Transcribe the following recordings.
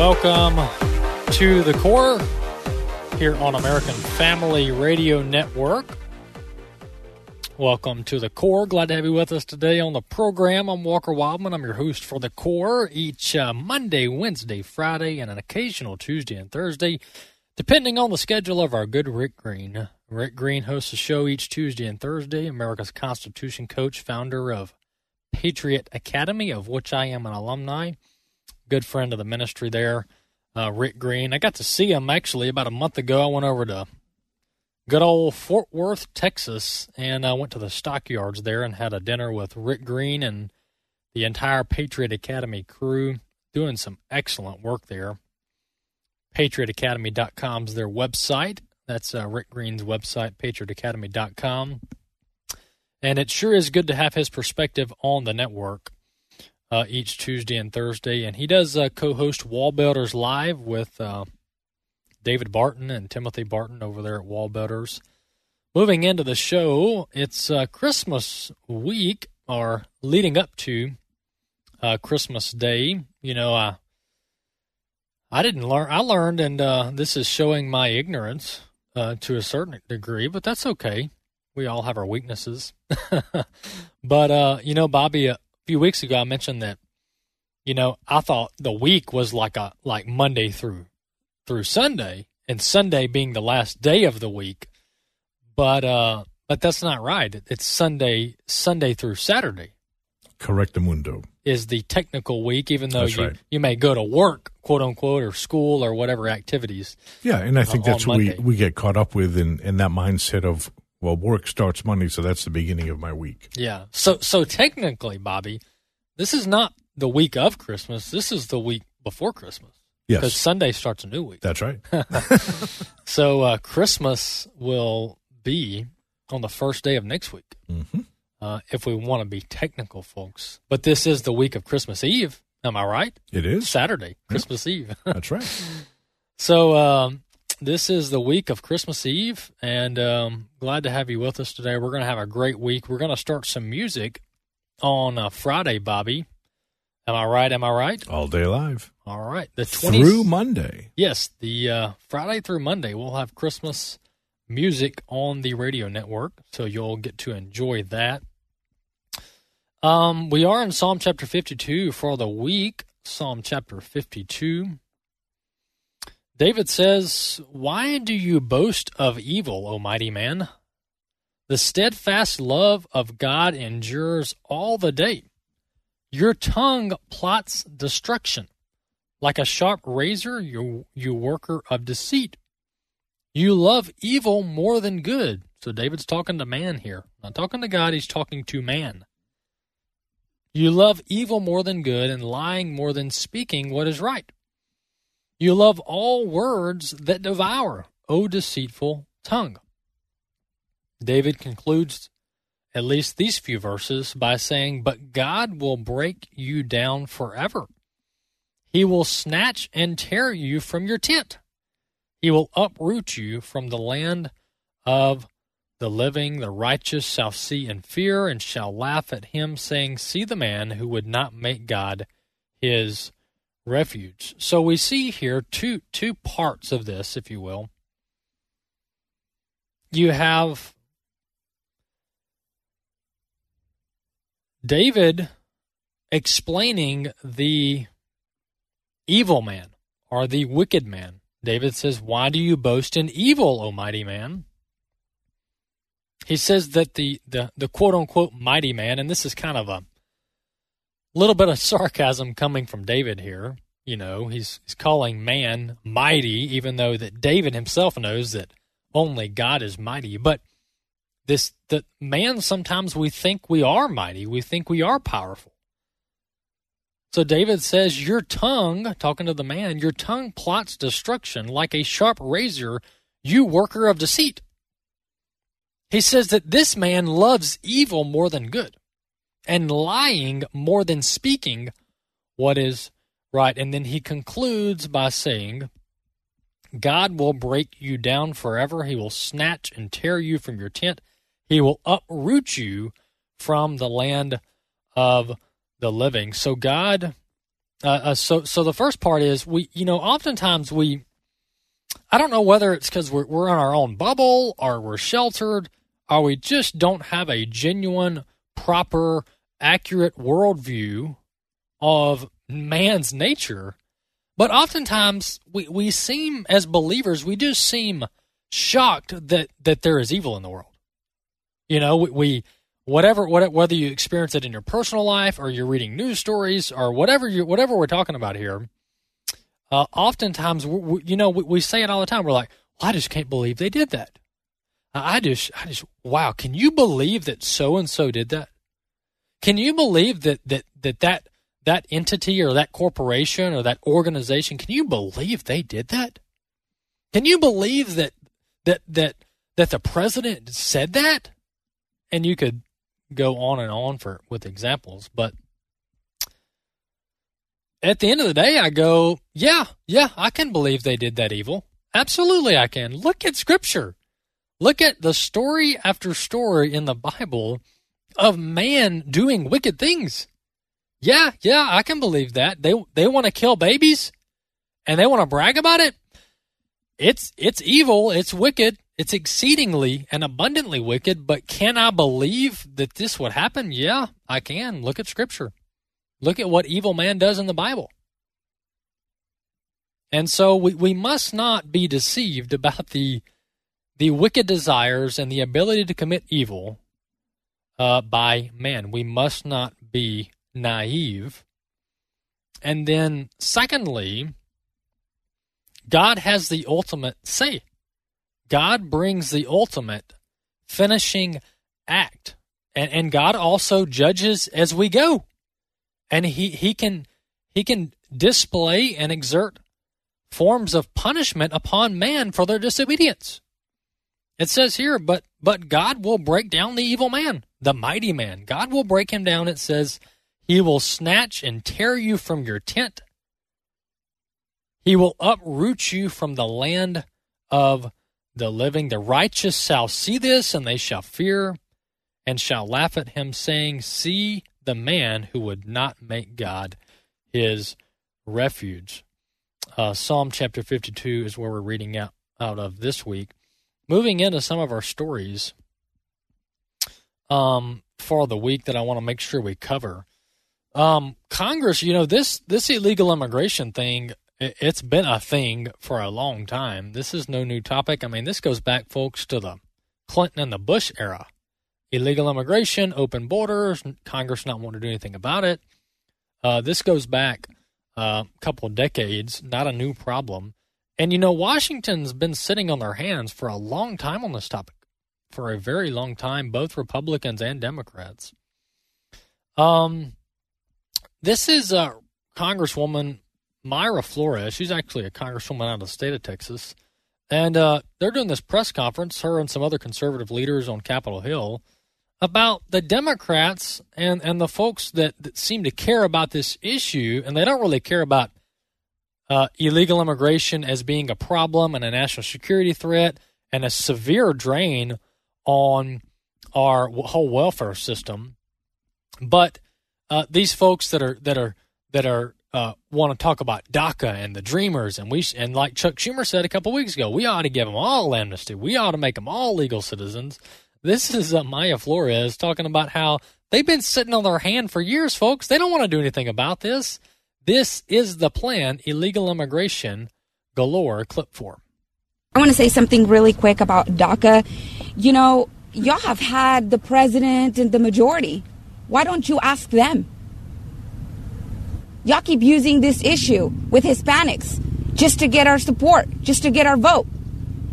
Welcome to the Core here on American Family Radio Network. Welcome to the Core. Glad to have you with us today on the program. I'm Walker Wildmon. I'm your host for the Core each uh, Monday, Wednesday, Friday, and an occasional Tuesday and Thursday, depending on the schedule of our good Rick Green. Rick Green hosts a show each Tuesday and Thursday. America's Constitution coach, founder of Patriot Academy, of which I am an alumni. Good friend of the ministry there, uh, Rick Green. I got to see him actually about a month ago. I went over to good old Fort Worth, Texas, and I went to the stockyards there and had a dinner with Rick Green and the entire Patriot Academy crew, doing some excellent work there. PatriotAcademy.com is their website. That's uh, Rick Green's website, PatriotAcademy.com. And it sure is good to have his perspective on the network uh, each Tuesday and Thursday. And he does uh, co host Wall Builders Live with uh, David Barton and Timothy Barton over there at Wall Builders. Moving into the show, it's uh, Christmas week, or leading up to uh, Christmas Day. You know, I I didn't learn. I learned, and uh, this is showing my ignorance uh, to a certain degree, but that's okay. We all have our weaknesses. but uh, you know, Bobby, few weeks ago, I mentioned that you know I thought the week was like a like Monday through through Sunday, and Sunday being the last day of the week. But uh, but that's not right. It's Sunday Sunday through Saturday Correctamundo. is the technical week, even though That's you right. you may go to work, quote unquote, or school or whatever activities. Yeah, and I think on that's what we, we get caught up with in, in that mindset of, well, work starts Monday, so that's the beginning of my week. Yeah. So so technically, Bobby, this is not the week of Christmas. This is the week before Christmas because Yes, Sunday starts a new week. that's right. So uh, Christmas will be on the first day of next week. hmm Uh, if we want to be technical, folks. But this is the week of Christmas Eve. Am I right? It is. Saturday, Christmas Eve. That's right. So um, this is the week of Christmas Eve, and um, glad to have you with us today. We're going to have a great week. We're going to start some music on uh, Friday, Bobby. Am I right? Am I right? All day live. All right. The 20- Through Monday. Yes, the uh, Friday through Monday, we'll have Christmas music on the radio network, so you'll get to enjoy that. Um, we are in Psalm chapter 52 for the week. Psalm chapter 52. David says, Why do you boast of evil, O mighty man? The steadfast love of God endures all the day. Your tongue plots destruction. Like a sharp razor, you, you worker of deceit. You love evil more than good. So David's talking to man here. Not talking to God, he's talking to man. You love evil more than good, and lying more than speaking what is right. You love all words that devour, O deceitful tongue. David concludes at least these few verses by saying, But God will break you down forever. He will snatch and tear you from your tent. He will uproot you from the land of the living. The righteous shall see and fear and shall laugh at him, saying, See the man who would not make God his refuge. So we see here two two parts of this, if you will. You have David explaining the evil man or the wicked man. David says, Why do you boast in evil, O mighty man? He says that the, the, the quote unquote mighty man, and this is kind of a little bit of sarcasm coming from David here. You know, he's, he's calling man mighty, even though that David himself knows that only God is mighty. But this the man sometimes we think we are mighty, we think we are powerful. So David says, Your tongue, talking to the man, your tongue plots destruction like a sharp razor, you worker of deceit. He says that this man loves evil more than good and lying more than speaking what is right. And then he concludes by saying, God will break you down forever. He will snatch and tear you from your tent. He will uproot you from the land of the living. So God, uh, uh, so so the first part is we, you know, oftentimes we, I don't know whether it's because we're we're in our own bubble or we're sheltered or we just don't have a genuine, proper, accurate worldview of man's nature. But oftentimes we, we seem as believers, we just seem shocked that, that there is evil in the world. You know, we, we whatever, whether you experience it in your personal life or you're reading news stories or whatever you whatever we're talking about here. Uh, oftentimes, we, we, you know, we, we, say it all the time. We're like, well, I just can't believe they did that. I just, I just, wow. Can you believe that so and so did that? Can you believe that that that that that entity or that corporation or that organization? Can you believe they did that? Can you believe that that that that the president said that? And you could go on and on for with examples, but at the end of the day, I go, yeah, yeah, I can believe they did that evil. Absolutely, I can. Look at Scripture. Look at the story after story in the Bible of man doing wicked things. Yeah, yeah, I can believe that. They they want to kill babies and they want to brag about it. It's it's evil, it's wicked, it's exceedingly and abundantly wicked, but can I believe that this would happen? Yeah, I can. Look at scripture. Look at what evil man does in the Bible. And so we, we must not be deceived about the the wicked desires and the ability to commit evil uh, by man. We must not be naive. And then, secondly, God has the ultimate say. God brings the ultimate finishing act. And, and God also judges as we go. And he, he can he can display and exert forms of punishment upon man for their disobedience. It says here, but but God will break down the evil man, the mighty man. God will break him down. It says, He will snatch and tear you from your tent. He will uproot you from the land of the living. The righteous shall see this, and they shall fear, and shall laugh at him, saying, See the man who would not make God his refuge. Uh, Psalm chapter 52 is where we're reading out, out of this week. Moving into some of our stories um, for the week that I want to make sure we cover. Um, Congress, you know, this this illegal immigration thing, it, it's been a thing for a long time. This is no new topic. I mean, this goes back, folks, to the Clinton and the Bush era. Illegal immigration, open borders, Congress not wanting to do anything about it. Uh, this goes back uh, a couple of decades, not a new problem. And you know, Washington's been sitting on their hands for a long time on this topic, for a very long time, both Republicans and Democrats. Um, this is uh, Congresswoman Mayra Flores. She's actually a congresswoman out of the state of Texas. And uh, they're doing this press conference, her and some other conservative leaders on Capitol Hill, about the Democrats and, and the folks that, that seem to care about this issue. And they don't really care about uh, illegal immigration as being a problem and a national security threat and a severe drain on our whole welfare system. But uh, these folks that are that are that are uh, want to talk about DACA and the Dreamers, and we and like Chuck Schumer said a couple weeks ago, we ought to give them all amnesty. We ought to make them all legal citizens. This is uh, Mayra Flores talking about how they've been sitting on their hand for years, folks. They don't want to do anything about this. This is the plan illegal immigration galore clip for. I want to say something really quick about DACA. You know, y'all have had the president and the majority. Why don't you ask them? Y'all keep using this issue with Hispanics just to get our support, just to get our vote.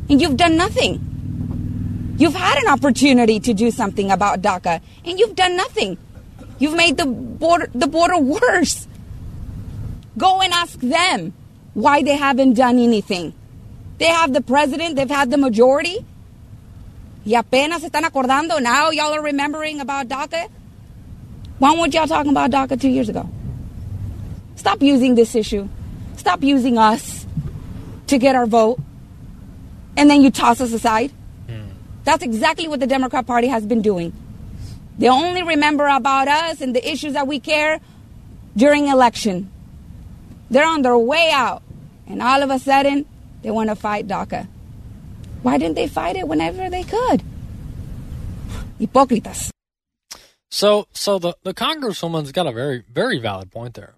And you've done nothing. You've had an opportunity to do something about DACA, and you've done nothing. You've made the border, the border worse. Go and ask them why they haven't done anything. They have the president, they've had the majority. Y apenas están acordando. Now y'all are remembering about DACA. Why weren't y'all talking about DACA two years ago? Stop using this issue. Stop using us to get our vote. And then you toss us aside. Hmm. That's exactly what the Democrat Party has been doing. They only remember about us and the issues that we care during election. They're on their way out. And all of a sudden, they want to fight DACA. Why didn't they fight it whenever they could? Hipócritas. So, so the, the congresswoman's got a very, very valid point there.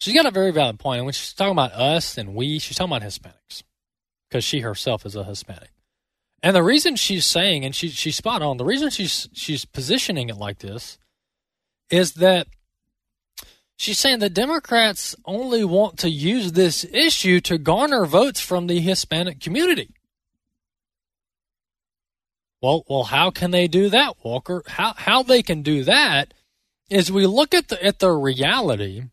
She's got a very valid point. And when she's talking about us and we, she's talking about Hispanics because she herself is a Hispanic. And the reason she's saying, and she, she's spot on, the reason she's, she's positioning it like this is that she's saying the Democrats only want to use this issue to garner votes from the Hispanic community. Well, well, how can they do that, Walker? How how they can do that is we look at the at the reality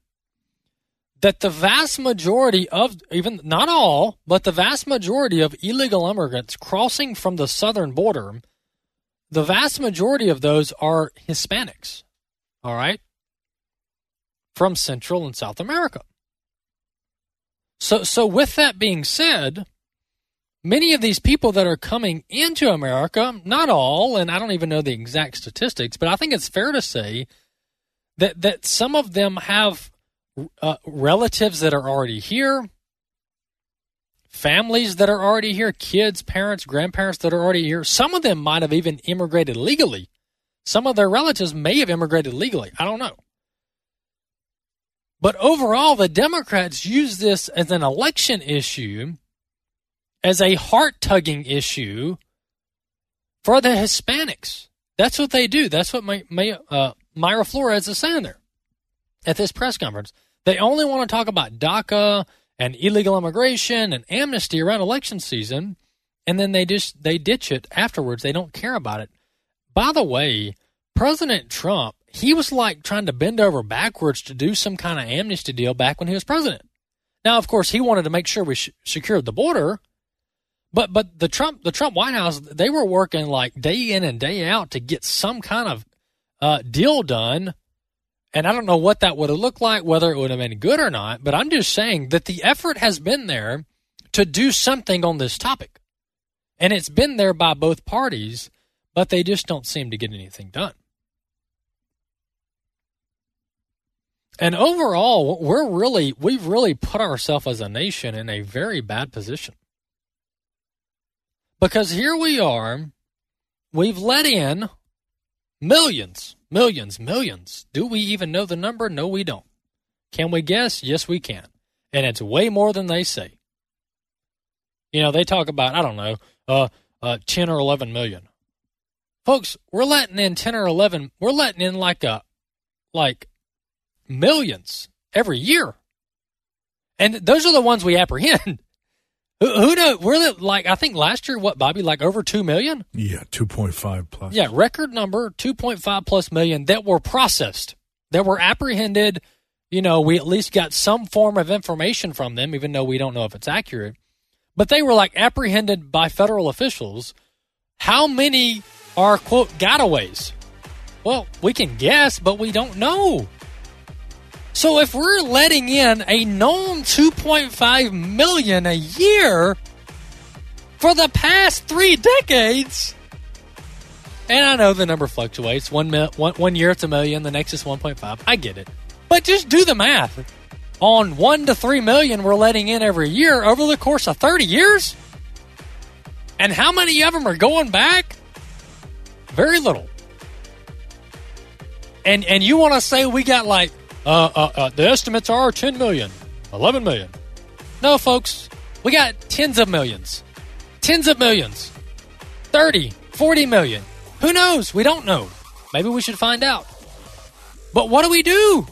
that the vast majority of even not all, but the vast majority of illegal immigrants crossing from the southern border, the vast majority of those are Hispanics. All right? From Central and South America. So so with that being said, many of these people that are coming into America, not all, and I don't even know the exact statistics, but I think it's fair to say that that some of them have uh, relatives that are already here, families that are already here, kids, parents, grandparents that are already here. Some of them might have even immigrated legally. Some of their relatives may have immigrated legally. I don't know. But overall, the Democrats use this as an election issue, as a heart tugging issue for the Hispanics. That's what they do. That's what my, my, uh, Mayra Flores is saying there at this press conference. They only want to talk about DACA and illegal immigration and amnesty around election season, and then they just they ditch it afterwards. They don't care about it. By the way, President Trump, he was like trying to bend over backwards to do some kind of amnesty deal back when he was president. Now, of course, he wanted to make sure we sh- secured the border, but but the Trump the Trump White House they were working like day in and day out to get some kind of uh, deal done and I don't know what that would have looked like, whether it would have been good or not, but I'm just saying that the effort has been there to do something on this topic. And it's been there by both parties, but they just don't seem to get anything done. And overall, we're really, we've really put ourselves as a nation in a very bad position. Because here we are, we've let in millions Millions, millions. Do we even know the number? No, we don't. Can we guess? Yes, we can. And it's way more than they say. You know, they talk about, I don't know, uh, uh, 10 or 11 million. Folks, we're letting in 10 or 11, we're letting in like a, like millions every year. And those are the ones we apprehend. Who, who knows? We're like I think last year, what Bobby, like over two million? Yeah, two point five plus. Yeah, record number two point five plus million that were processed, that were apprehended. You know, we at least got some form of information from them, even though we don't know if it's accurate. But they were like apprehended by federal officials. How many are quote gotaways? Well, we can guess, but we don't know. So if we're letting in a known 2.5 million a year for the past three decades, and I know the number fluctuates. One, mil, one, one year it's a million, the next is 1.5. I get it. But just do the math. On 1 to 3 million we're letting in every year over the course of 30 years? And how many of them are going back? Very little. And and you want to say we got like uh, uh, uh, the estimates are 10 million, 11 million. No, folks, we got tens of millions. Tens of millions. 30, 40 million. Who knows? We don't know. Maybe we should find out. But what do we do?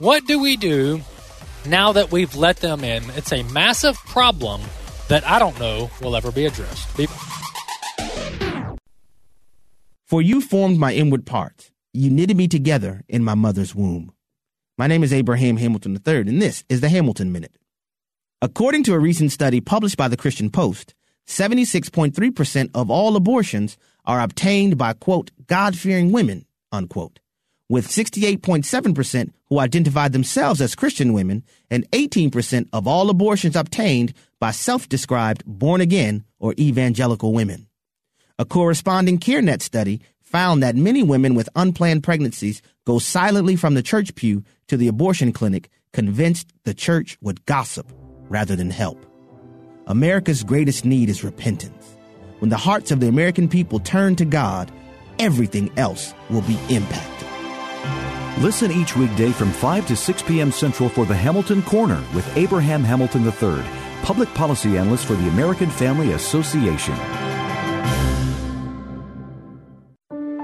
What do we do now that we've let them in? It's a massive problem that I don't know will ever be addressed. Be- For you formed my inward parts. You knitted me together in my mother's womb. My name is Abraham Hamilton III, and this is the Hamilton Minute. According to a recent study published by the Christian Post, 76.3% of all abortions are obtained by, quote, God fearing women, unquote, with 68.7% who identified themselves as Christian women and 18% of all abortions obtained by self described born again or evangelical women. A corresponding CareNet study found that many women with unplanned pregnancies go silently from the church pew to the abortion clinic, convinced the church would gossip rather than help. America's greatest need is repentance. When the hearts of the American people turn to God, everything else will be impacted. Listen each weekday from 5 to 6 p.m. Central for the Hamilton Corner with Abraham Hamilton III, public policy analyst for the American Family Association.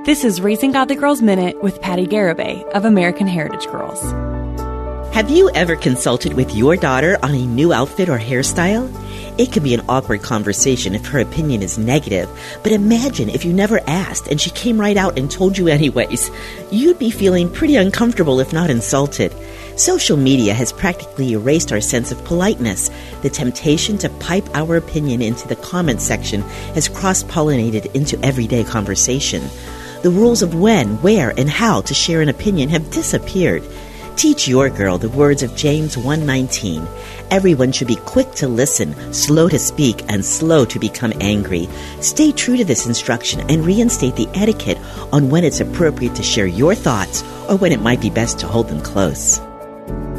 This is Raising Godly Girls Minute with Patti Garibay of American Heritage Girls. Have you ever consulted with your daughter on a new outfit or hairstyle? It can be an awkward conversation if her opinion is negative, but imagine if you never asked and she came right out and told you anyways. You'd be feeling pretty uncomfortable if not insulted. Social media has practically erased our sense of politeness. The temptation to pipe our opinion into the comment section has cross pollinated into everyday conversation. The rules of when, where, and how to share an opinion have disappeared. Teach your girl the words of James 1:19. Everyone should be quick to listen, slow to speak, and slow to become angry. Stay true to this instruction and reinstate the etiquette on when it's appropriate to share your thoughts or when it might be best to hold them close.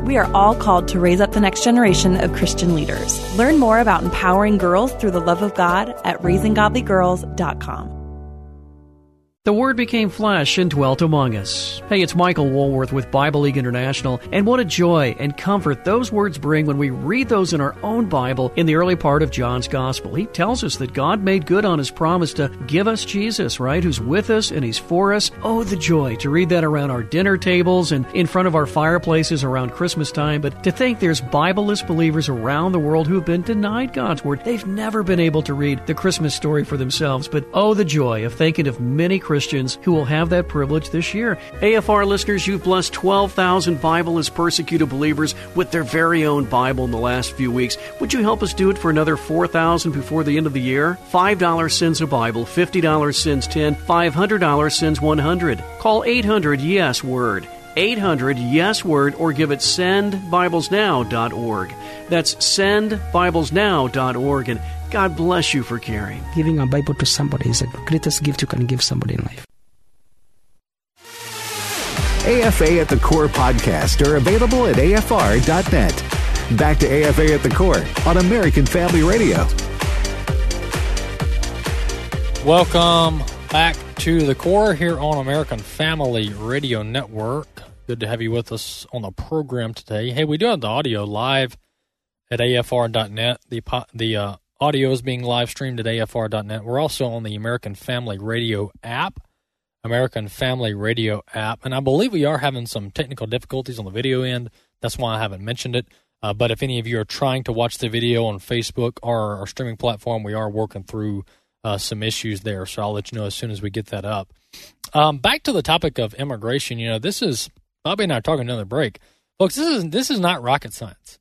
We are all called to raise up the next generation of Christian leaders. Learn more about empowering girls through the love of God at raisinggodlygirls.com. The Word became flesh and dwelt among us. Hey, it's Michael Woolworth with Bible League International, and what a joy and comfort those words bring when we read those in our own Bible in the early part of John's Gospel. He tells us that God made good on his promise to give us Jesus, right? Who's with us and he's for us. Oh, the joy to read that around our dinner tables and in front of our fireplaces around Christmas time, but to think there's Bibleless believers around the world who have been denied God's Word. They've never been able to read the Christmas story for themselves, but oh, the joy of thinking of many Christians Christians who will have that privilege this year. AFR listeners, you've blessed 12,000 Bible as persecuted believers with their very own Bible in the last few weeks. Would you help us do it for another 4,000 before the end of the year? $5 sends a Bible, $50 sends 10, $500 sends 100. Call 800 Yes Word. 800 Yes Word or give it sendbiblesnow.org. That's sendbiblesnow.org. And God bless you for caring. Giving a Bible to somebody is the greatest gift you can give somebody in life. AFA at the Core podcast are available at afr.net. Back to AFA at the Core on American Family Radio. Welcome back to the Core here on American Family Radio Network. Good to have you with us on the program today. Hey, we do have the audio live at afr.net. The the uh, audio is being live streamed at afr.net. We're also on the American Family Radio app, American Family Radio app, and I believe we are having some technical difficulties on the video end. That's why I haven't mentioned it. Uh, but if any of you are trying to watch the video on Facebook or our streaming platform, we are working through uh, some issues there. So I'll let you know as soon as we get that up. Um, back to the topic of immigration. You know, this is Bobby and I are talking another break, folks. This is this is not rocket science.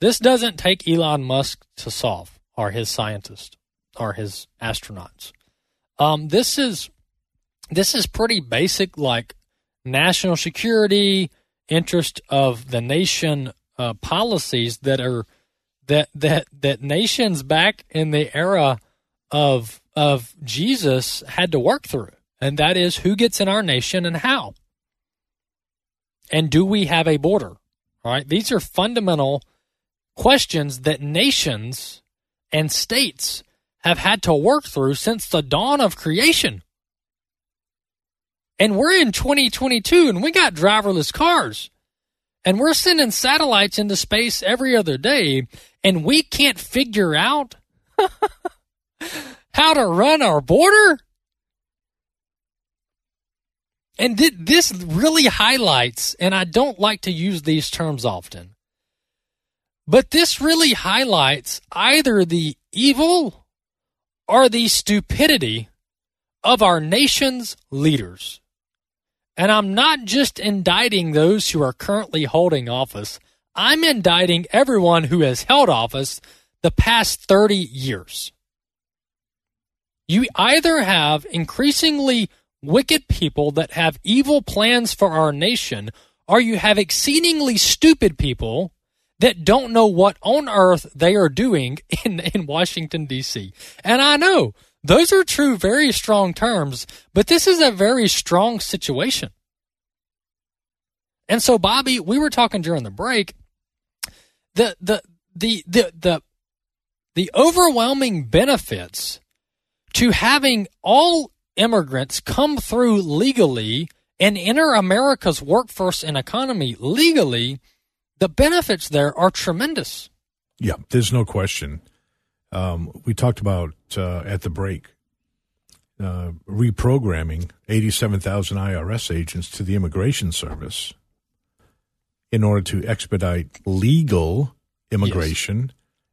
This doesn't take Elon Musk to solve are his scientists, are his astronauts. Um, this is this is pretty basic, like national security, interest of the nation uh, policies that are that that that nations back in the era of of Jesus had to work through, and that is who gets in our nation and how, and do we have a border? All right, these are fundamental questions that nations and states have had to work through since the dawn of creation. And we're in 2022 and we got driverless cars. And we're sending satellites into space every other day and we can't figure out how to run our border? And th- this really highlights, and I don't like to use these terms often, but this really highlights either the evil or the stupidity of our nation's leaders. And I'm not just indicting those who are currently holding office. I'm indicting everyone who has held office the past 30 years. You either have increasingly wicked people that have evil plans for our nation, or you have exceedingly stupid people that don't know what on earth they are doing in, in Washington, D.C. And I know those are true, very strong terms, but this is a very strong situation. And so, Bobby, we were talking during the break. The the the the the the overwhelming benefits to having all immigrants come through legally and enter America's workforce and economy legally, the benefits there are tremendous. Yeah, there's no question. Um, we talked about uh, at the break uh, reprogramming 87,000 IRS agents to the Immigration Service in order to expedite legal immigration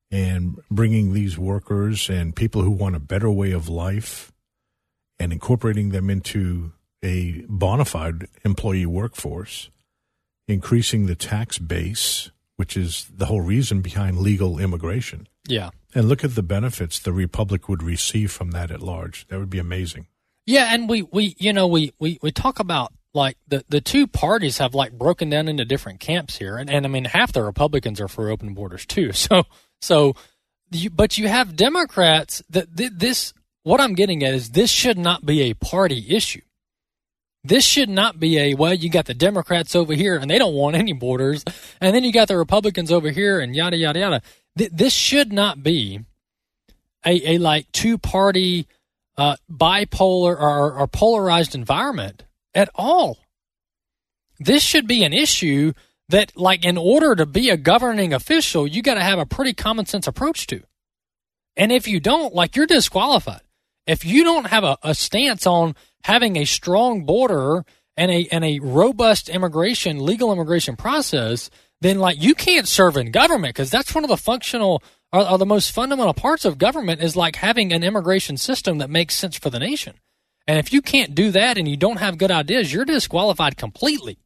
yes. and bringing these workers and people who want a better way of life and incorporating them into a bona fide employee workforce, increasing the tax base, which is the whole reason behind legal immigration. Yeah. And look at the benefits the republic would receive from that at large. That would be amazing. Yeah, and we, we you know we, we, we talk about like the, the two parties have like broken down into different camps here, and, and I mean half the Republicans are for open borders too. So so, you, but you have Democrats that th- this what I'm getting at is this should not be a party issue. This should not be a well. You got the Democrats over here and they don't want any borders, and then you got the Republicans over here and yada yada yada. Th- this should not be a, a like two party uh, bipolar or, or polarized environment at all. This should be an issue that, like, in order to be a governing official, you got to have a pretty common sense approach to. And if you don't, like, you're disqualified. If you don't have a, a stance on having a strong border and a and a robust immigration, legal immigration process, then like you can't serve in government because that's one of the functional or, or, the most fundamental parts of government is like having an immigration system that makes sense for the nation. And if you can't do that and you don't have good ideas, you're disqualified completely.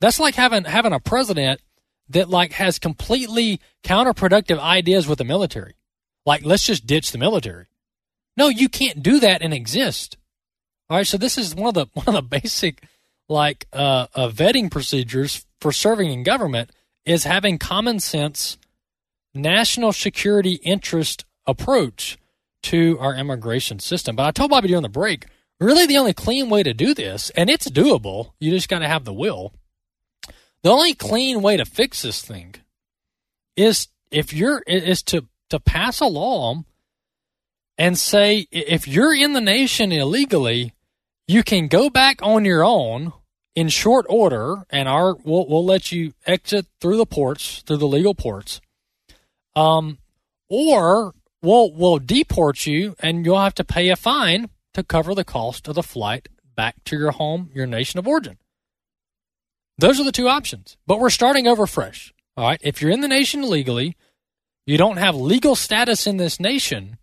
That's like having having a president that like has completely counterproductive ideas with the military. Like let's just ditch the military. No, you can't do that and exist. All right, so this is one of the one of the basic like uh, uh, vetting procedures for serving in government is having common sense national security interest approach to our immigration system. But I told Bobby during the break, really the only clean way to do this, and it's doable, you just got to have the will. The only clean way to fix this thing is if you're is to to pass a law and say if you're in the nation illegally, you can go back on your own in short order, and our we'll, we'll let you exit through the ports, through the legal ports, um, or we'll we'll deport you, and you'll have to pay a fine to cover the cost of the flight back to your home, your nation of origin. Those are the two options, but we're starting over fresh. All right, if you're in the nation illegally, you don't have legal status in this nation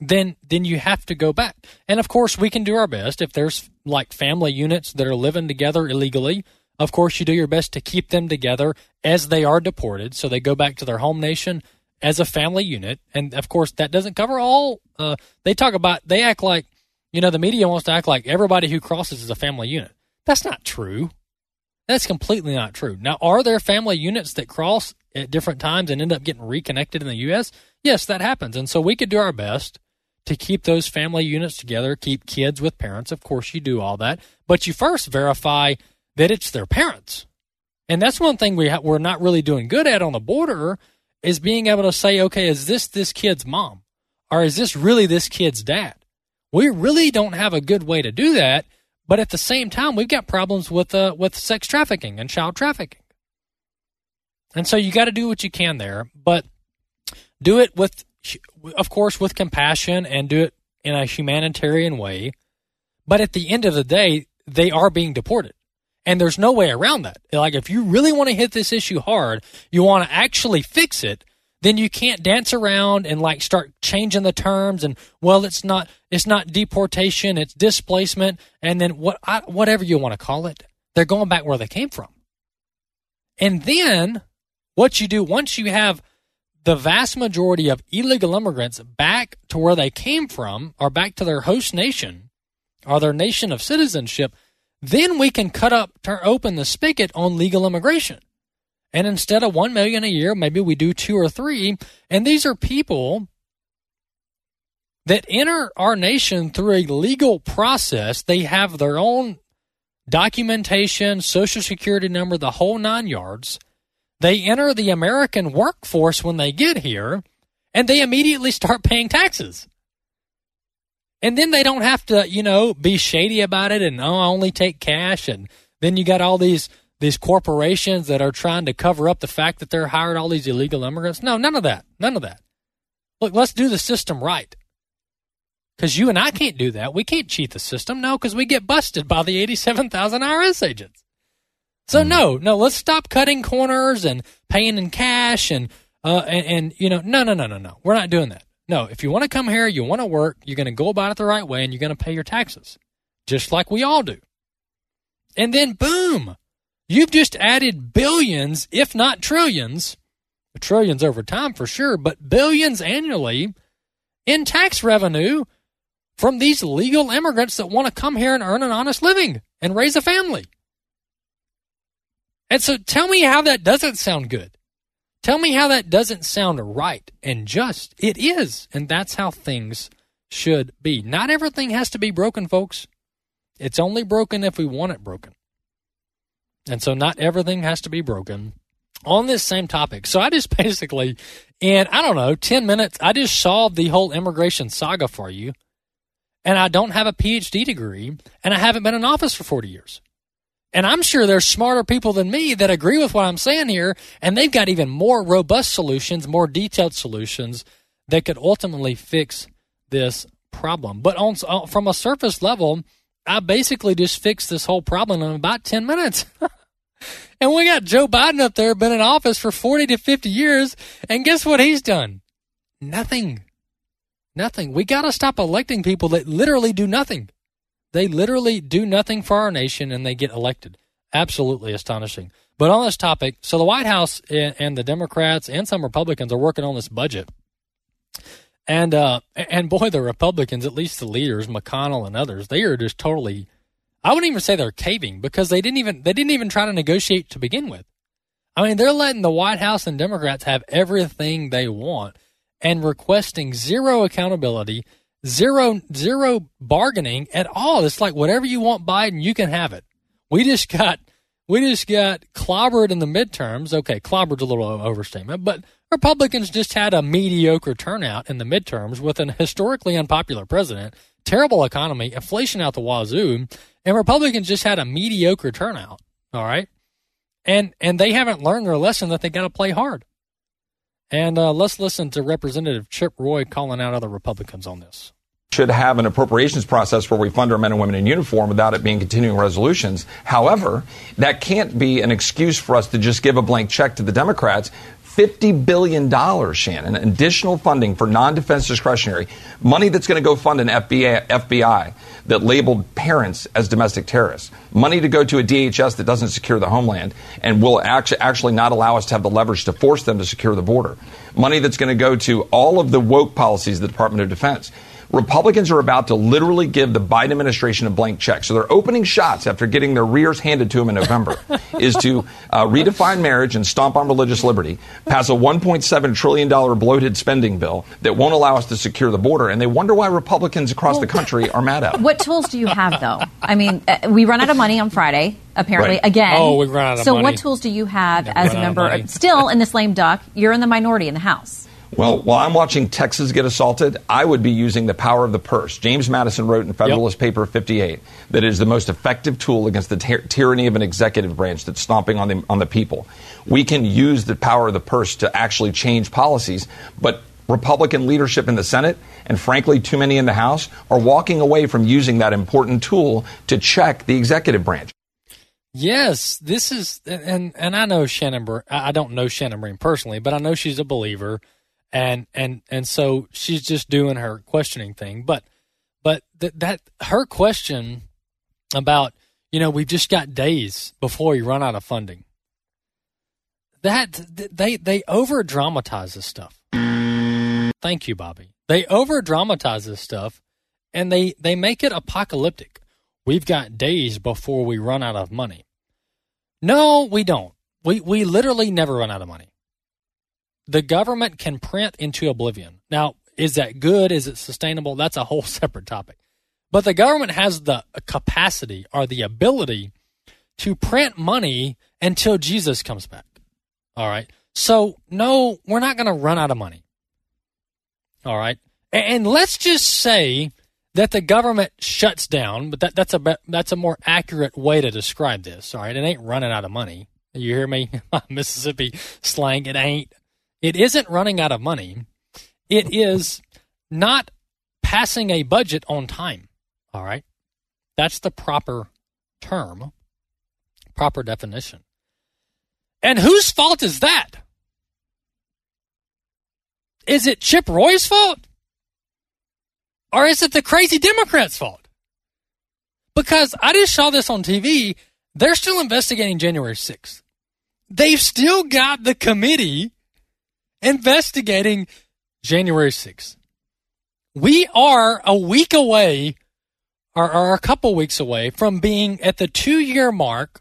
then then you have to go back. And of course, we can do our best if there's like family units that are living together illegally. Of course, you do your best to keep them together as they are deported, so they go back to their home nation as a family unit. And of course, that doesn't cover all. Uh, they talk about they act like you know the media wants to act like everybody who crosses is a family unit. That's not true. That's completely not true. Now, are there family units that cross at different times and end up getting reconnected in the U.S.? Yes, that happens. And so we could do our best to keep those family units together, keep kids with parents. Of course, you do all that, but you first verify that it's their parents. And that's one thing we ha- we're not really doing good at on the border is being able to say, okay, is this this kid's mom, or is this really this kid's dad? We really don't have a good way to do that. But at the same time, we've got problems with uh, with sex trafficking and child trafficking, and so you got to do what you can there. But do it with of course, with compassion and do it in a humanitarian way. But at the end of the day, they are being deported. And there's no way around that. Like, if you really want to hit this issue hard, you want to actually fix it, then you can't dance around and like start changing the terms and well it's not it's not deportation it's displacement and then what I, whatever you want to call it they're going back where they came from and then what you do once you have the vast majority of illegal immigrants back to where they came from or back to their host nation or their nation of citizenship then we can cut up turn open the spigot on legal immigration and instead of 1 million a year, maybe we do 2 or 3. And these are people that enter our nation through a legal process. They have their own documentation, social security number, the whole 9 yards. They enter the American workforce when they get here and they immediately start paying taxes. And then they don't have to, you know, be shady about it and oh, I only take cash and then you got all these these corporations that are trying to cover up the fact that they're hired all these illegal immigrants. No, none of that. None of that. Look, let's do the system right. Because you and I can't do that. We can't cheat the system. No, because we get busted by the 87,000 IRS agents. So mm. no, no, let's stop cutting corners and paying in cash and, uh, and, and, you know, no, no, no, no, no. We're not doing that. No, if you want to come here, you want to work, you're going to go about it the right way and you're going to pay your taxes, just like we all do. And then boom, You've just added billions, if not trillions, trillions over time for sure, but billions annually in tax revenue from these legal immigrants that want to come here and earn an honest living and raise a family. And so tell me how that doesn't sound good. Tell me how that doesn't sound right and just. It is. And that's how things should be. Not everything has to be broken, folks. It's only broken if we want it broken. And so not everything has to be broken on this same topic. So I just basically, in, I don't know, 10 minutes, I just solved the whole immigration saga for you. And I don't have a PhD degree, and I haven't been in office for 40 years. And I'm sure there's smarter people than me that agree with what I'm saying here, and they've got even more robust solutions, more detailed solutions that could ultimately fix this problem. But on, uh, from a surface level, I basically just fixed this whole problem in about 10 minutes. and we got Joe Biden up there, been in office for 40 to 50 years. And guess what he's done? Nothing. Nothing. We got to stop electing people that literally do nothing. They literally do nothing for our nation and they get elected. Absolutely astonishing. But on this topic, so the White House and the Democrats and some Republicans are working on this budget. And uh, and boy, the Republicans, at least the leaders, McConnell and others, they are just totally I wouldn't even say they're caving because they didn't even they didn't even try to negotiate to begin with. I mean, they're letting the White House and Democrats have everything they want and requesting zero accountability, zero zero bargaining at all. It's like whatever you want, Biden, you can have it. We just got we just got clobbered in the midterms. Okay, clobbered's a little overstatement, but Republicans just had a mediocre turnout in the midterms with an historically unpopular president, terrible economy, inflation out the wazoo, and Republicans just had a mediocre turnout. All right. And and they haven't learned their lesson that they got to play hard. And uh, let's listen to Representative Chip Roy calling out other Republicans on this. Should have an appropriations process where we fund our men and women in uniform without it being continuing resolutions. However, that can't be an excuse for us to just give a blank check to the Democrats. $50 billion, Shannon, additional funding for non defense discretionary, money that's going to go fund an FBI, FBI that labeled parents as domestic terrorists, money to go to a DHS that doesn't secure the homeland and will actually, actually not allow us to have the leverage to force them to secure the border, money that's going to go to all of the woke policies of the Department of Defense. Republicans are about to literally give the Biden administration a blank check. So their opening shots after getting their rears handed to them in November is to uh, redefine marriage and stomp on religious liberty, pass a $1.7 trillion bloated spending bill that won't allow us to secure the border. And they wonder why Republicans across well, the country are mad at them. What tools do you have, though? I mean, uh, we run out of money on Friday, apparently, right. again. Oh, we run out of so money. So what tools do you have as a member? Still in this lame duck, you're in the minority in the House. Well, while I'm watching Texas get assaulted, I would be using the power of the purse. James Madison wrote in Federalist yep. Paper 58 that it is the most effective tool against the ty- tyranny of an executive branch that's stomping on the, on the people. We can use the power of the purse to actually change policies, but Republican leadership in the Senate and frankly too many in the House are walking away from using that important tool to check the executive branch. Yes, this is, and and I know Shannon. I don't know Shannon Bream personally, but I know she's a believer, and and and so she's just doing her questioning thing. But but that that her question about you know we've just got days before we run out of funding. That they they over dramatize this stuff. Thank you, Bobby. They over dramatize this stuff, and they they make it apocalyptic. We've got days before we run out of money. No, we don't. We we literally never run out of money. The government can print into oblivion. Now, is that good? Is it sustainable? That's a whole separate topic. But the government has the capacity or the ability to print money until Jesus comes back. All right. So, no, we're not going to run out of money. All right. And let's just say that the government shuts down, but that, that's a that's a more accurate way to describe this. All right, it ain't running out of money. You hear me, Mississippi slang? It ain't. It isn't running out of money. It is not passing a budget on time. All right, that's the proper term, proper definition. And whose fault is that? Is it Chip Roy's fault? Or is it the crazy Democrats' fault? Because I just saw this on TV. They're still investigating January 6th. They've still got the committee investigating January 6th. We are a week away, or, or a couple weeks away, from being at the two year mark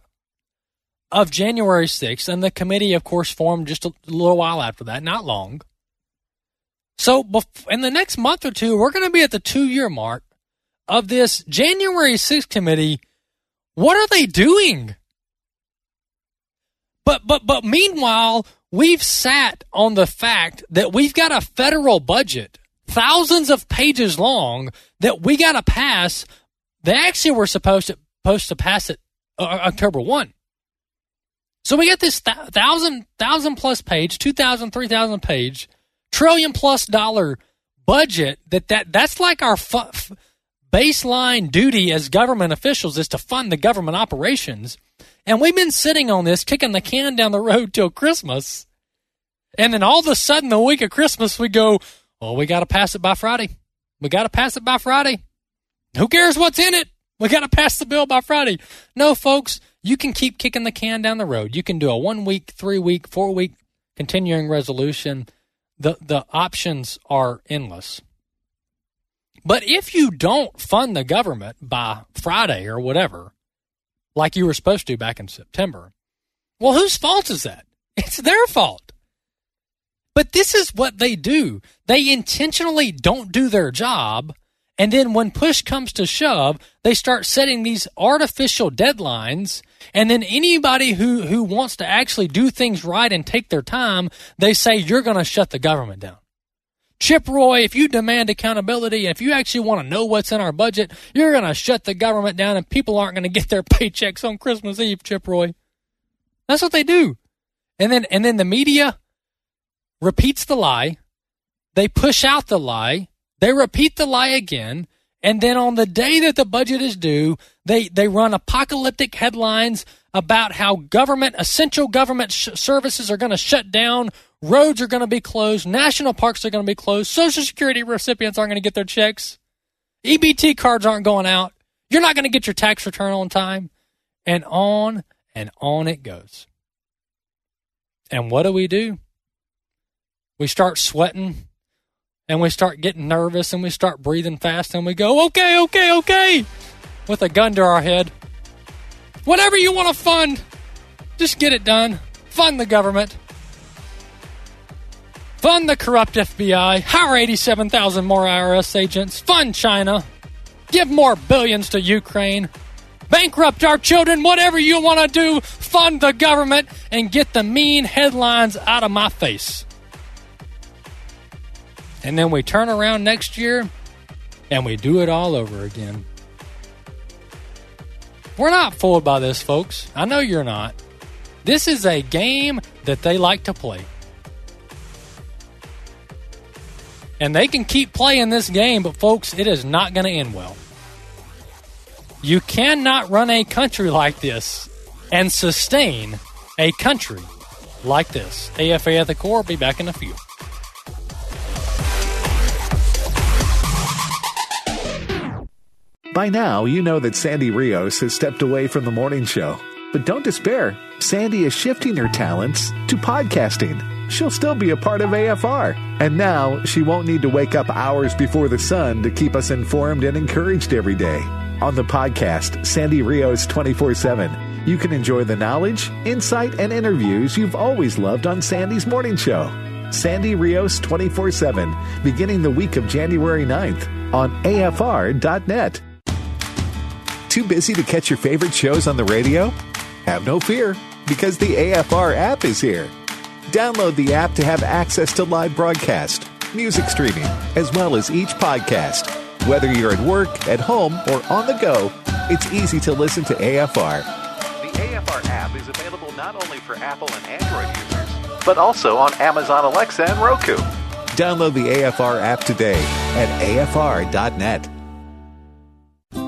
of January 6th. And the committee, of course, formed just a little while after that, not long. So in the next month or two, we're going to be at the two year mark of this January 6th committee. What are they doing? But but but meanwhile, we've sat on the fact that we've got a federal budget, thousands of pages long, that we got to pass. They actually were supposed to supposed to pass it uh, October one. So we got this th- thousand thousand plus page, two thousand, three thousand page trillion plus dollar budget that, that that's like our fu- baseline duty as government officials is to fund the government operations. And we've been sitting on this, kicking the can down the road till Christmas. And then all of a sudden, the week of Christmas, we go, well, we got to pass it by Friday. We got to pass it by Friday. Who cares what's in it? We got to pass the bill by Friday. No, folks, you can keep kicking the can down the road. You can do a one week, three week, four week continuing resolution the the options are endless. But if you don't fund the government by Friday or whatever, like you were supposed to back in September, well, whose fault is that? It's their fault. But this is what they do. They intentionally don't do their job. And then when push comes to shove, they start setting these artificial deadlines and then anybody who, who wants to actually do things right and take their time, they say, you're going to shut the government down. Chip Roy, if you demand accountability, if you actually want to know what's in our budget, you're going to shut the government down and people aren't going to get their paychecks on Christmas Eve, Chip Roy. That's what they do. And then, and then the media repeats the lie. They push out the lie. They repeat the lie again. And then on the day that the budget is due, they, they run apocalyptic headlines about how government, essential government sh- services are going to shut down, roads are going to be closed, national parks are going to be closed, Social Security recipients aren't going to get their checks, EBT cards aren't going out, you're not going to get your tax return on time, and on and on it goes. And what do we do? We start sweating and we start getting nervous and we start breathing fast and we go, okay, okay, okay, with a gun to our head. Whatever you want to fund, just get it done. Fund the government. Fund the corrupt FBI. Hire 87,000 more IRS agents. Fund China. Give more billions to Ukraine. Bankrupt our children. Whatever you want to do, fund the government and get the mean headlines out of my face. And then we turn around next year and we do it all over again. We're not fooled by this, folks. I know you're not. This is a game that they like to play. And they can keep playing this game, but folks, it is not going to end well. You cannot run a country like this and sustain a country like this. AFA at the core. Be back in a few. By now, you know that Sandy Rios has stepped away from the morning show. But don't despair. Sandy is shifting her talents to podcasting. She'll still be a part of AFR. And now she won't need to wake up hours before the sun to keep us informed and encouraged every day. On the podcast, Sandy Rios 24 7, you can enjoy the knowledge, insight, and interviews you've always loved on Sandy's morning show. Sandy Rios 24 7, beginning the week of January 9th on AFR.net. Too busy to catch your favorite shows on the radio? Have no fear, because the AFR app is here. Download the app to have access to live broadcast, music streaming, as well as each podcast. Whether you're at work, at home, or on the go, it's easy to listen to AFR. The AFR app is available not only for Apple and Android users, but also on Amazon Alexa and Roku. Download the AFR app today at afr.net.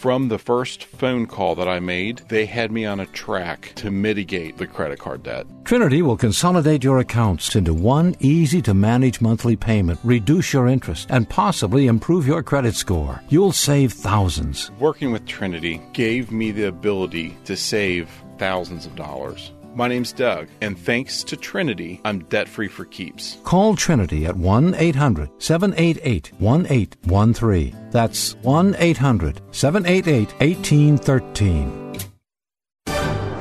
From the first phone call that I made, they had me on a track to mitigate the credit card debt. Trinity will consolidate your accounts into one easy to manage monthly payment, reduce your interest, and possibly improve your credit score. You'll save thousands. Working with Trinity gave me the ability to save thousands of dollars. My name's Doug, and thanks to Trinity, I'm debt free for keeps. Call Trinity at 1 800 788 1813. That's 1 800 788 1813.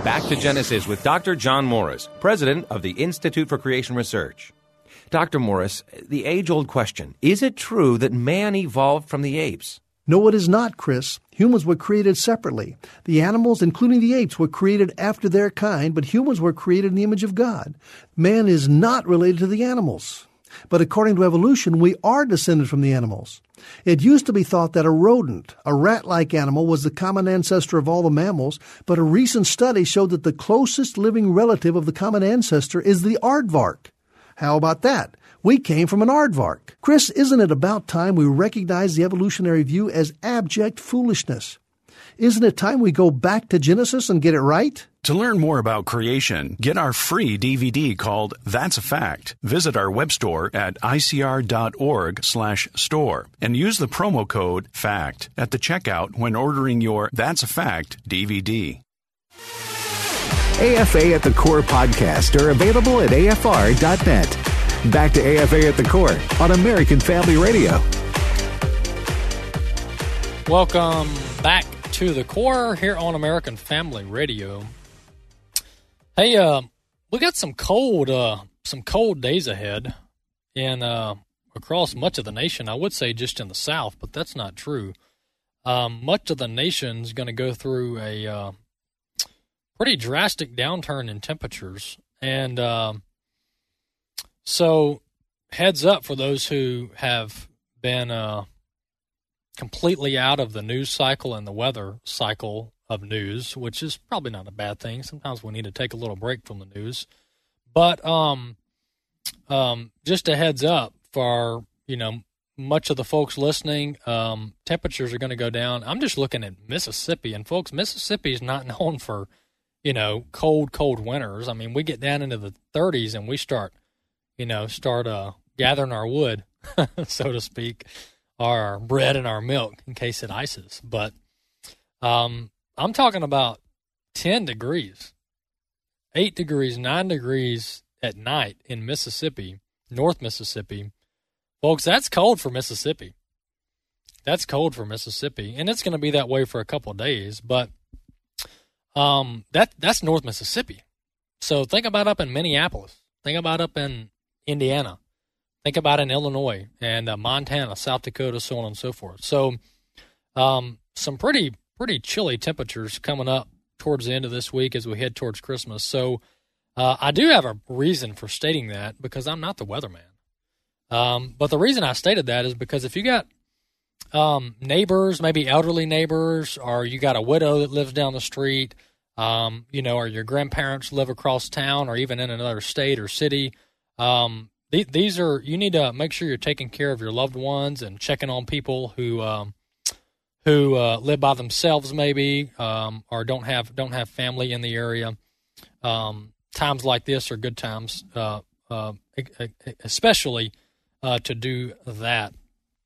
Back to Genesis with Dr. John Morris, president of the Institute for Creation Research. Dr. Morris, the age old question is it true that man evolved from the apes? No, it is not, Chris. Humans were created separately. The animals, including the apes, were created after their kind, but humans were created in the image of God. Man is not related to the animals. But according to evolution, we are descended from the animals. It used to be thought that a rodent, a rat like animal, was the common ancestor of all the mammals, but a recent study showed that the closest living relative of the common ancestor is the aardvark. How about that? We came from an aardvark. Chris, isn't it about time we recognize the evolutionary view as abject foolishness? Isn't it time we go back to Genesis and get it right? To learn more about creation, get our free DVD called That's a Fact. Visit our web store at icr.org/store and use the promo code FACT at the checkout when ordering your That's a Fact DVD. AFA at the Core podcast are available at afr.net. Back to AFA at the Core on American Family Radio. Welcome back to the core here on American Family Radio. Hey, uh, we got some cold, uh, some cold days ahead, in uh, across much of the nation. I would say just in the South, but that's not true. Um, much of the nation's going to go through a uh, pretty drastic downturn in temperatures, and uh, so heads up for those who have been uh, completely out of the news cycle and the weather cycle of news, which is probably not a bad thing. Sometimes we need to take a little break from the news. But um, um, just a heads up for you know much of the folks listening, um, temperatures are going to go down. I'm just looking at Mississippi, and folks, Mississippi is not known for you know cold, cold winters. I mean, we get down into the 30s and we start you know start uh, gathering our wood, so to speak, our bread and our milk in case it ices. But um, I'm talking about 10 degrees, 8 degrees, 9 degrees at night in Mississippi, North Mississippi. Folks, that's cold for Mississippi. That's cold for Mississippi, and it's going to be that way for a couple days, but um that that's North Mississippi. So think about up in Minneapolis. Think about up in Indiana. Think about in Illinois and uh, Montana, South Dakota, so on and so forth. So um some pretty pretty chilly temperatures coming up towards the end of this week as we head towards Christmas. So Uh, I do have a reason for stating that because I'm not the weatherman. Um, but the reason I stated that is because if you got um, neighbors, maybe elderly neighbors, or you got a widow that lives down the street, um, you know, or your grandparents live across town or even in another state or city, um, th- these are you need to make sure you're taking care of your loved ones and checking on people who um, who uh, live by themselves, maybe, um, or don't have don't have family in the area. Um, times like this are good times, uh, uh, especially uh, to do that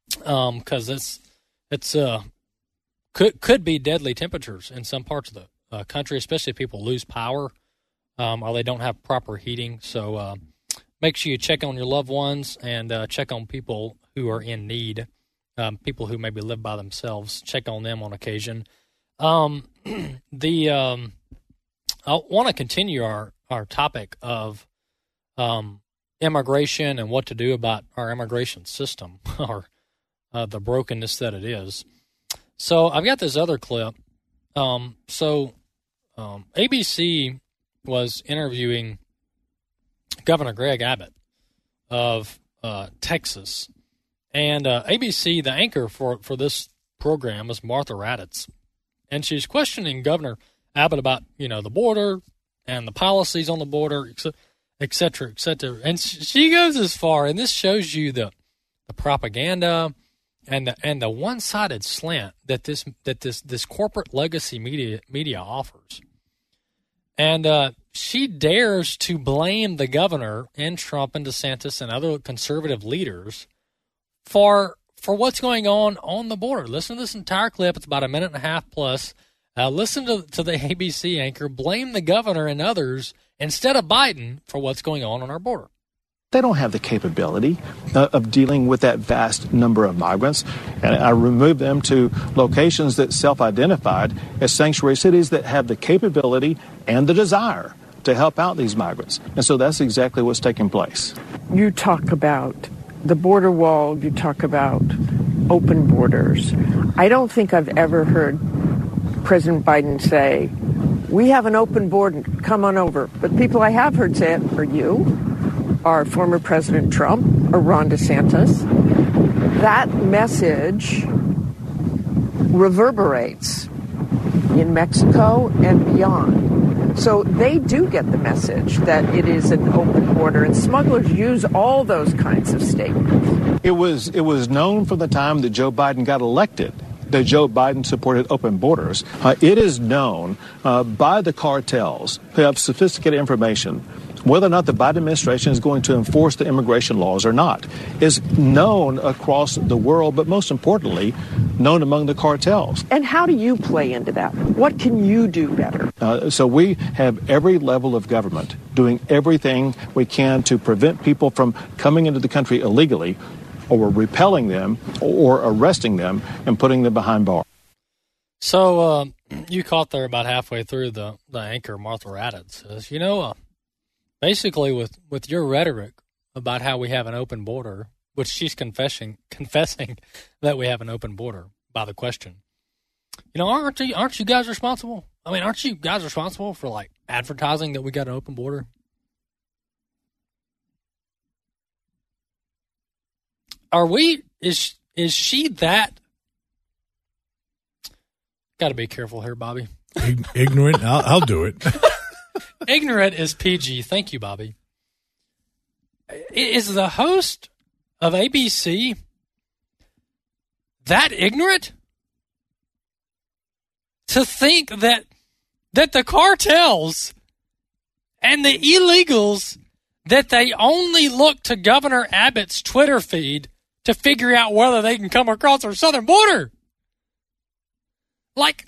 because um, it's it's uh could could be deadly temperatures in some parts of the uh, country, especially if people lose power um, or they don't have proper heating. So uh, make sure you check on your loved ones and uh, check on people who are in need, um, people who maybe live by themselves. Check on them on occasion. Um, the um, I want to continue our our topic of um, immigration and what to do about our immigration system or uh, the brokenness that it is. So I've got this other clip. Um, so um, ABC was interviewing Governor Greg Abbott of uh, Texas, and uh, ABC, the anchor for for this program, is Martha Raddatz, and she's questioning Governor Abbott about you know the border and the policies on the border, et cetera, et cetera. And she goes as far, and this shows you the the propaganda and the and the one sided slant that this that this this corporate legacy media media offers. And uh, she dares to blame the governor and Trump and DeSantis and other conservative leaders for for what's going on on the border. Listen to this entire clip; it's about a minute and a half plus. Uh, listen to to the ABC anchor blame the governor and others instead of Biden for what's going on on our border. They don't have the capability uh, of dealing with that vast number of migrants. And I removed them to locations that self identified as sanctuary cities that have the capability and the desire to help out these migrants. And so that's exactly what's taking place. You talk about the border wall, you talk about open borders. I don't think I've ever heard President Biden say, We have an open border, come on over. But people I have heard say it are you, are former President Trump or Ron DeSantis, that message reverberates in Mexico and beyond. So they do get the message that it is an open border, and smugglers use all those kinds of statements. It was it was known from the time that Joe Biden got elected that Joe Biden supported open borders. Uh, it is known uh, by the cartels who have sophisticated information whether or not the Biden administration is going to enforce the immigration laws or not is known across the world, but most importantly, known among the cartels. And how do you play into that? What can you do better? Uh, so we have every level of government doing everything we can to prevent people from coming into the country illegally or repelling them or arresting them and putting them behind bars. So uh, you caught there about halfway through the, the anchor, Martha Raddatz says, you know, uh, basically with with your rhetoric about how we have an open border, which she's confessing confessing that we have an open border by the question. You know, aren't you aren't you guys responsible? I mean, aren't you guys responsible for like advertising that we got an open border? Are we is is she that Got to be careful here, Bobby. Ignorant. I'll, I'll do it. Ignorant is PG. Thank you, Bobby. Is the host of ABC that ignorant to think that that the cartels and the illegals that they only look to Governor Abbott's Twitter feed to figure out whether they can come across our southern border? Like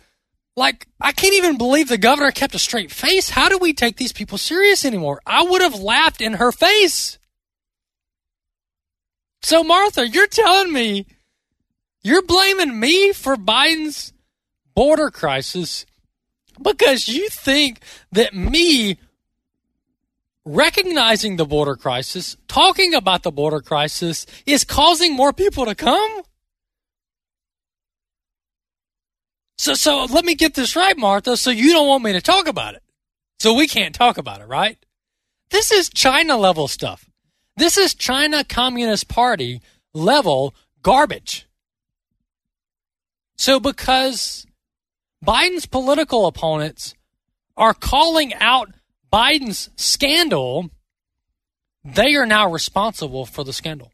like, I can't even believe the governor kept a straight face. How do we take these people serious anymore? I would have laughed in her face. So, Martha, you're telling me you're blaming me for Biden's border crisis because you think that me recognizing the border crisis, talking about the border crisis, is causing more people to come? So, so let me get this right, Martha. So you don't want me to talk about it. So we can't talk about it, right? This is China level stuff. This is China Communist Party level garbage. So because Biden's political opponents are calling out Biden's scandal, they are now responsible for the scandal.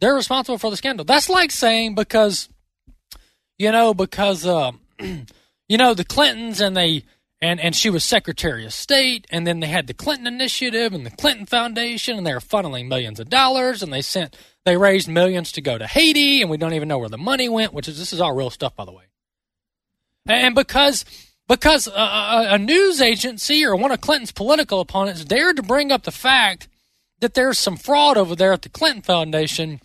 They're responsible for the scandal. That's like saying because, you know, because, uh, you know, the Clintons and they, and, and she was Secretary of State, and then they had the Clinton Initiative and the Clinton Foundation, and they were funneling millions of dollars, and they sent, they raised millions to go to Haiti, and we don't even know where the money went, which is, this is all real stuff, by the way. And because, because a, a news agency or one of Clinton's political opponents dared to bring up the fact that there's some fraud over there at the Clinton Foundation,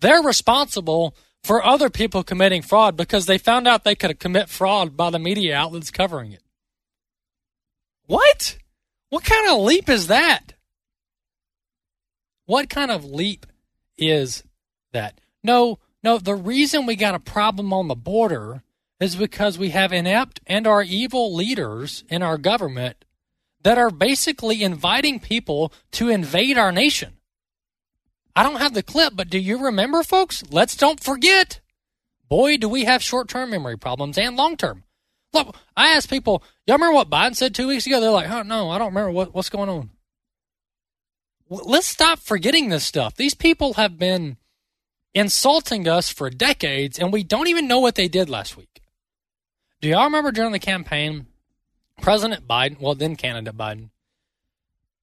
they're responsible for other people committing fraud because they found out they could commit fraud by the media outlets covering it. What? What kind of leap is that? What kind of leap is that? No, no, the reason we got a problem on the border is because we have inept and our evil leaders in our government that are basically inviting people to invade our nation. I don't have the clip, but do you remember, folks? Let's don't forget. Boy, do we have short term memory problems and long term. Look, I asked people, y'all remember what Biden said two weeks ago? They're like, oh, no, I don't remember what, what's going on. Let's stop forgetting this stuff. These people have been insulting us for decades, and we don't even know what they did last week. Do y'all remember during the campaign President Biden, well, then candidate Biden,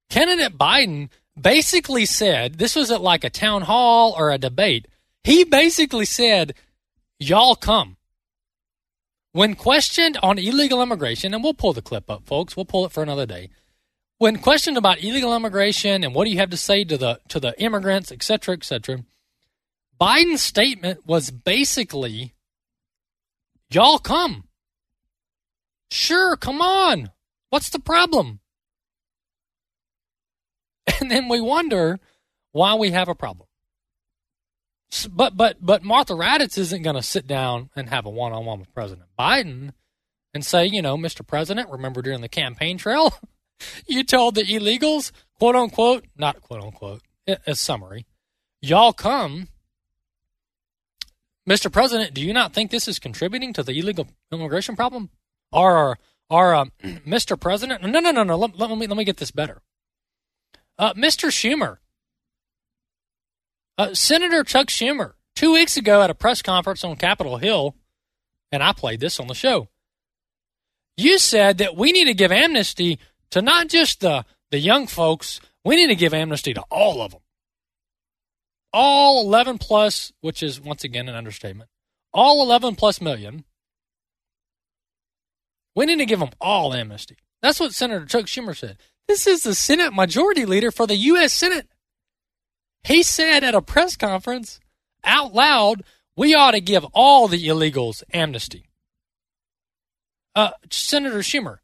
candidate Biden basically said this was at like a town hall or a debate. He basically said, Y'all come. When questioned on illegal immigration, and we'll pull the clip up, folks, we'll pull it for another day. When questioned about illegal immigration and what do you have to say to the to the immigrants, et cetera, et cetera, Biden's statement was basically, "Y'all come." Sure, come on. What's the problem? And then we wonder why we have a problem. But but but Martha Raddatz isn't going to sit down and have a one-on-one with President Biden and say, you know, Mr. President, remember during the campaign trail, you told the illegals, quote unquote, not quote unquote, a summary, y'all come. Mr. President, do you not think this is contributing to the illegal immigration problem? Or, or um, Mr. President? No, no, no, no. Let, let, me let me get this better. Uh, Mr. Schumer, uh, Senator Chuck Schumer, two weeks ago at a press conference on Capitol Hill, and I played this on the show. You said that we need to give amnesty to not just the the young folks. We need to give amnesty to all of them. All 11 plus, which is once again an understatement. All 11 plus million we need to give them all amnesty. That's what Senator Chuck Schumer said. This is the Senate Majority Leader for the U.S. Senate. He said at a press conference out loud, we ought to give all the illegals amnesty. Uh, Senator Schumer,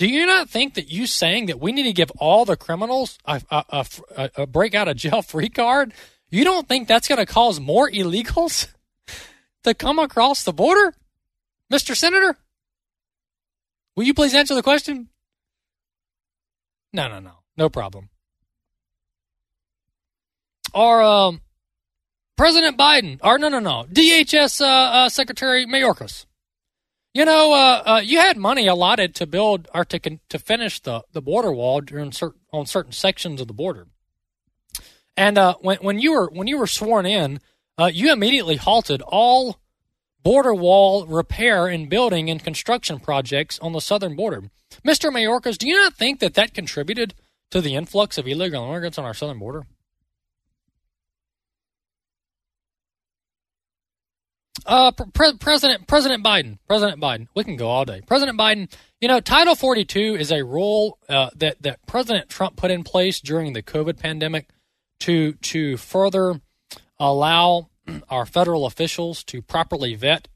do you not think that you saying that we need to give all the criminals a, a, a, a break out of jail free card, you don't think that's going to cause more illegals to come across the border, Mr. Senator? Will you please answer the question? No, no, no. No problem. Or um, President Biden, or no, no, no. DHS uh, uh, Secretary Mayorkas. You know, uh, uh, you had money allotted to build or to to finish the, the border wall during certain, on certain sections of the border. And uh, when when you were when you were sworn in, uh, you immediately halted all border wall repair and building and construction projects on the southern border. Mr. Mayorkas, do you not think that that contributed to the influx of illegal immigrants on our southern border? Uh, Pre- President President Biden, President Biden, we can go all day. President Biden, you know, Title 42 is a rule uh, that that President Trump put in place during the COVID pandemic to to further allow our federal officials to properly vet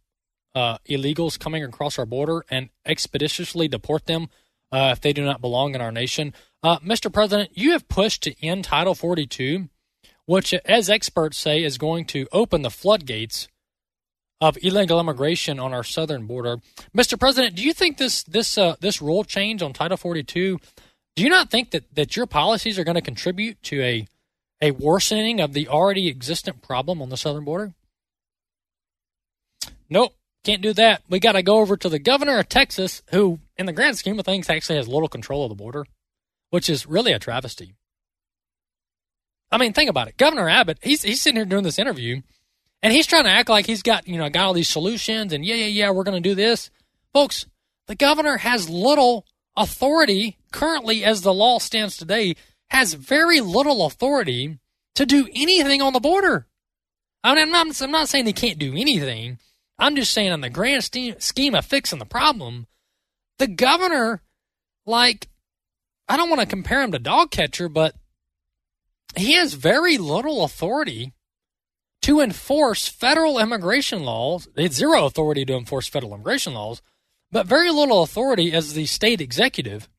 uh, illegals coming across our border and expeditiously deport them uh, if they do not belong in our nation. Uh, Mr. President, you have pushed to end Title 42, which, as experts say, is going to open the floodgates of illegal immigration on our southern border. Mr. President, do you think this this uh, this rule change on Title 42? Do you not think that that your policies are going to contribute to a a worsening of the already existent problem on the southern border? Nope, can't do that. We got to go over to the governor of Texas, who, in the grand scheme of things, actually has little control of the border, which is really a travesty. I mean, think about it. Governor Abbott, he's he's sitting here doing this interview and he's trying to act like he's got, you know, got all these solutions and yeah, yeah, yeah, we're going to do this. Folks, the governor has little authority currently as the law stands today, has very little authority to do anything on the border. I mean, I'm not, I'm not saying they can't do anything. I'm just saying, on the grand scheme of fixing the problem, the governor, like, I don't want to compare him to dog catcher, but he has very little authority to enforce federal immigration laws. Had zero authority to enforce federal immigration laws, but very little authority as the state executive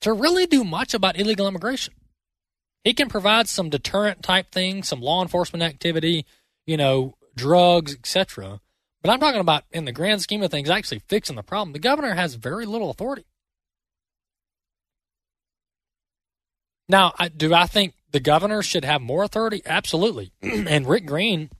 to really do much about illegal immigration. He can provide some deterrent type things, some law enforcement activity, you know, drugs, etc. But I'm talking about in the grand scheme of things, actually fixing the problem. The governor has very little authority. Now, do I think the governor should have more authority? Absolutely. and Rick Green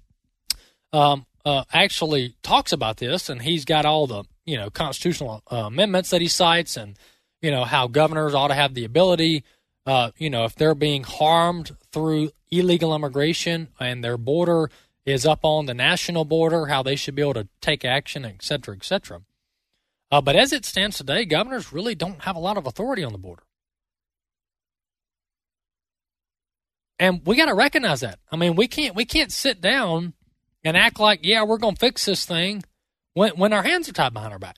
um, uh, actually talks about this, and he's got all the you know constitutional uh, amendments that he cites, and you know how governors ought to have the ability, uh, you know, if they're being harmed through illegal immigration and their border is up on the national border, how they should be able to take action, et cetera, et cetera. Uh, but as it stands today, governors really don't have a lot of authority on the border. And we got to recognize that. I mean, we can't we can't sit down and act like, yeah, we're going to fix this thing when when our hands are tied behind our back.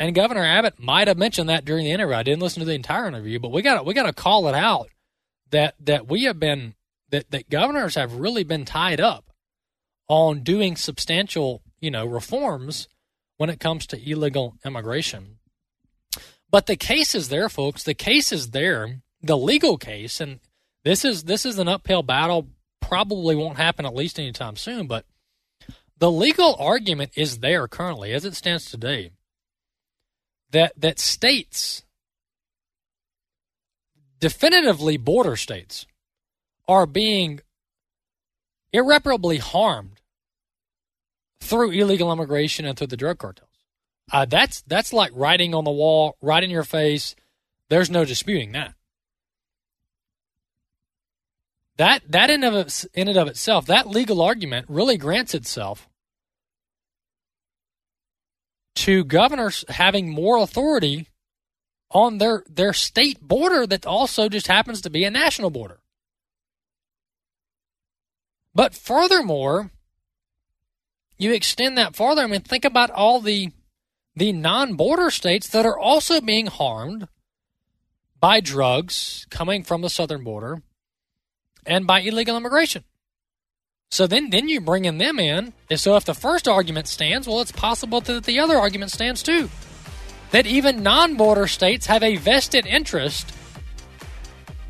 And Governor Abbott might have mentioned that during the interview. I didn't listen to the entire interview, but we got we got to call it out that that we have been that that governors have really been tied up on doing substantial, you know, reforms when it comes to illegal immigration. But the case is there, folks. The case is there the legal case, and this is this is an uphill battle. Probably won't happen at least anytime soon. But the legal argument is there currently, as it stands today, that that states, definitively border states, are being irreparably harmed through illegal immigration and through the drug cartels. Uh, that's that's like writing on the wall, right in your face. There's no disputing that. That that in of in and of itself, that legal argument really grants itself to governors having more authority on their their state border that also just happens to be a national border. But furthermore, you extend that farther. I mean, think about all the the non-border states that are also being harmed by drugs coming from the southern border and by illegal immigration. So then, then you bring in them in. And so if the first argument stands, well, it's possible that the other argument stands too. That even non-border states have a vested interest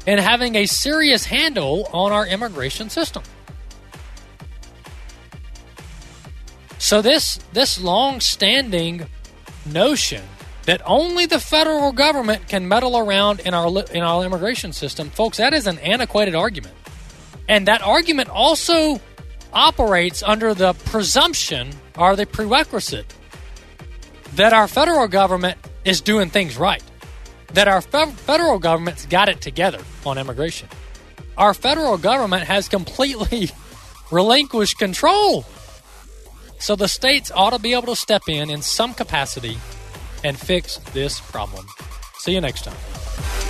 in having a serious handle on our immigration system. So this this long-standing notion that only the federal government can meddle around in our in our immigration system, folks, that is an antiquated argument. And that argument also operates under the presumption or the prerequisite that our federal government is doing things right, that our fe- federal government's got it together on immigration. Our federal government has completely relinquished control. So the states ought to be able to step in in some capacity and fix this problem. See you next time.